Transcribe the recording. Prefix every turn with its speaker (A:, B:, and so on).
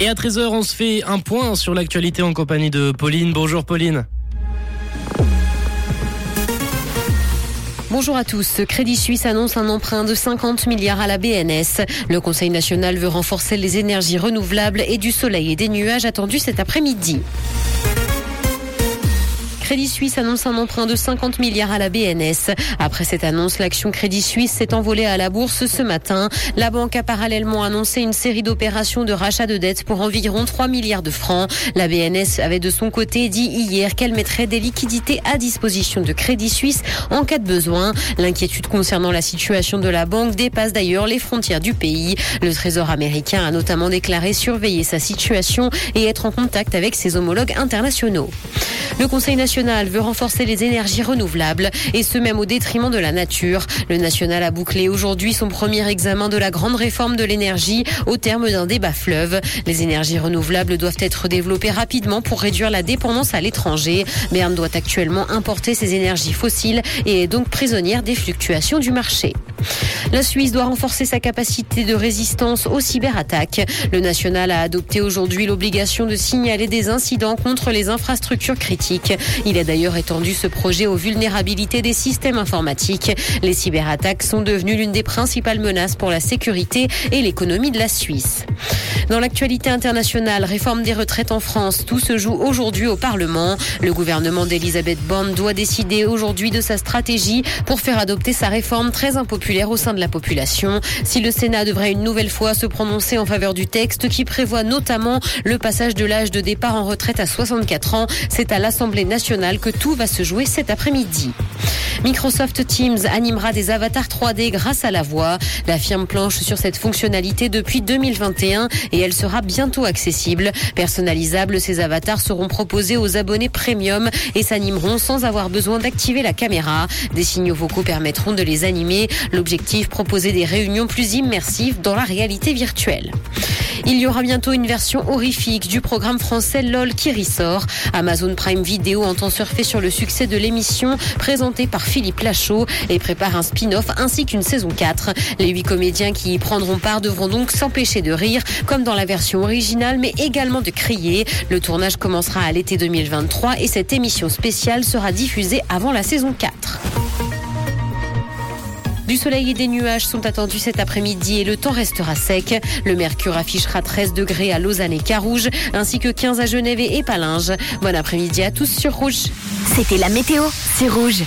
A: Et à 13h, on se fait un point sur l'actualité en compagnie de Pauline. Bonjour Pauline.
B: Bonjour à tous. Crédit Suisse annonce un emprunt de 50 milliards à la BNS. Le Conseil national veut renforcer les énergies renouvelables et du soleil et des nuages attendus cet après-midi. Crédit Suisse annonce un emprunt de 50 milliards à la BNS. Après cette annonce, l'action Crédit Suisse s'est envolée à la bourse ce matin. La banque a parallèlement annoncé une série d'opérations de rachat de dettes pour environ 3 milliards de francs. La BNS avait de son côté dit hier qu'elle mettrait des liquidités à disposition de Crédit Suisse en cas de besoin. L'inquiétude concernant la situation de la banque dépasse d'ailleurs les frontières du pays. Le Trésor américain a notamment déclaré surveiller sa situation et être en contact avec ses homologues internationaux. Le Conseil national veut renforcer les énergies renouvelables et ce même au détriment de la nature. Le national a bouclé aujourd'hui son premier examen de la grande réforme de l'énergie au terme d'un débat fleuve. Les énergies renouvelables doivent être développées rapidement pour réduire la dépendance à l'étranger. Berne doit actuellement importer ses énergies fossiles et est donc prisonnière des fluctuations du marché. La Suisse doit renforcer sa capacité de résistance aux cyberattaques. Le national a adopté aujourd'hui l'obligation de signaler des incidents contre les infrastructures critiques. Il a d'ailleurs étendu ce projet aux vulnérabilités des systèmes informatiques. Les cyberattaques sont devenues l'une des principales menaces pour la sécurité et l'économie de la Suisse. Dans l'actualité internationale, réforme des retraites en France, tout se joue aujourd'hui au Parlement. Le gouvernement d'Elisabeth Borne doit décider aujourd'hui de sa stratégie pour faire adopter sa réforme très impopulaire au sein de la population. Si le Sénat devrait une nouvelle fois se prononcer en faveur du texte qui prévoit notamment le passage de l'âge de départ en retraite à 64 ans, c'est à l'Assemblée nationale que tout va se jouer cet après-midi. Microsoft Teams animera des avatars 3D grâce à la voix. La firme planche sur cette fonctionnalité depuis 2021 et elle sera bientôt accessible. Personnalisables, ces avatars seront proposés aux abonnés premium et s'animeront sans avoir besoin d'activer la caméra. Des signaux vocaux permettront de les animer. L'objectif, proposer des réunions plus immersives dans la réalité virtuelle. Il y aura bientôt une version horrifique du programme français LOL qui ressort. Amazon Prime Video entend surfer sur le succès de l'émission présentée par Philippe Lachaud et prépare un spin-off ainsi qu'une saison 4. Les huit comédiens qui y prendront part devront donc s'empêcher de rire comme dans la version originale mais également de crier. Le tournage commencera à l'été 2023 et cette émission spéciale sera diffusée avant la saison 4. Du soleil et des nuages sont attendus cet après-midi et le temps restera sec. Le mercure affichera 13 degrés à Lausanne et Carouge, ainsi que 15 à Genève et Palinges. Bon après-midi à tous sur Rouge.
C: C'était la météo, c'est Rouge.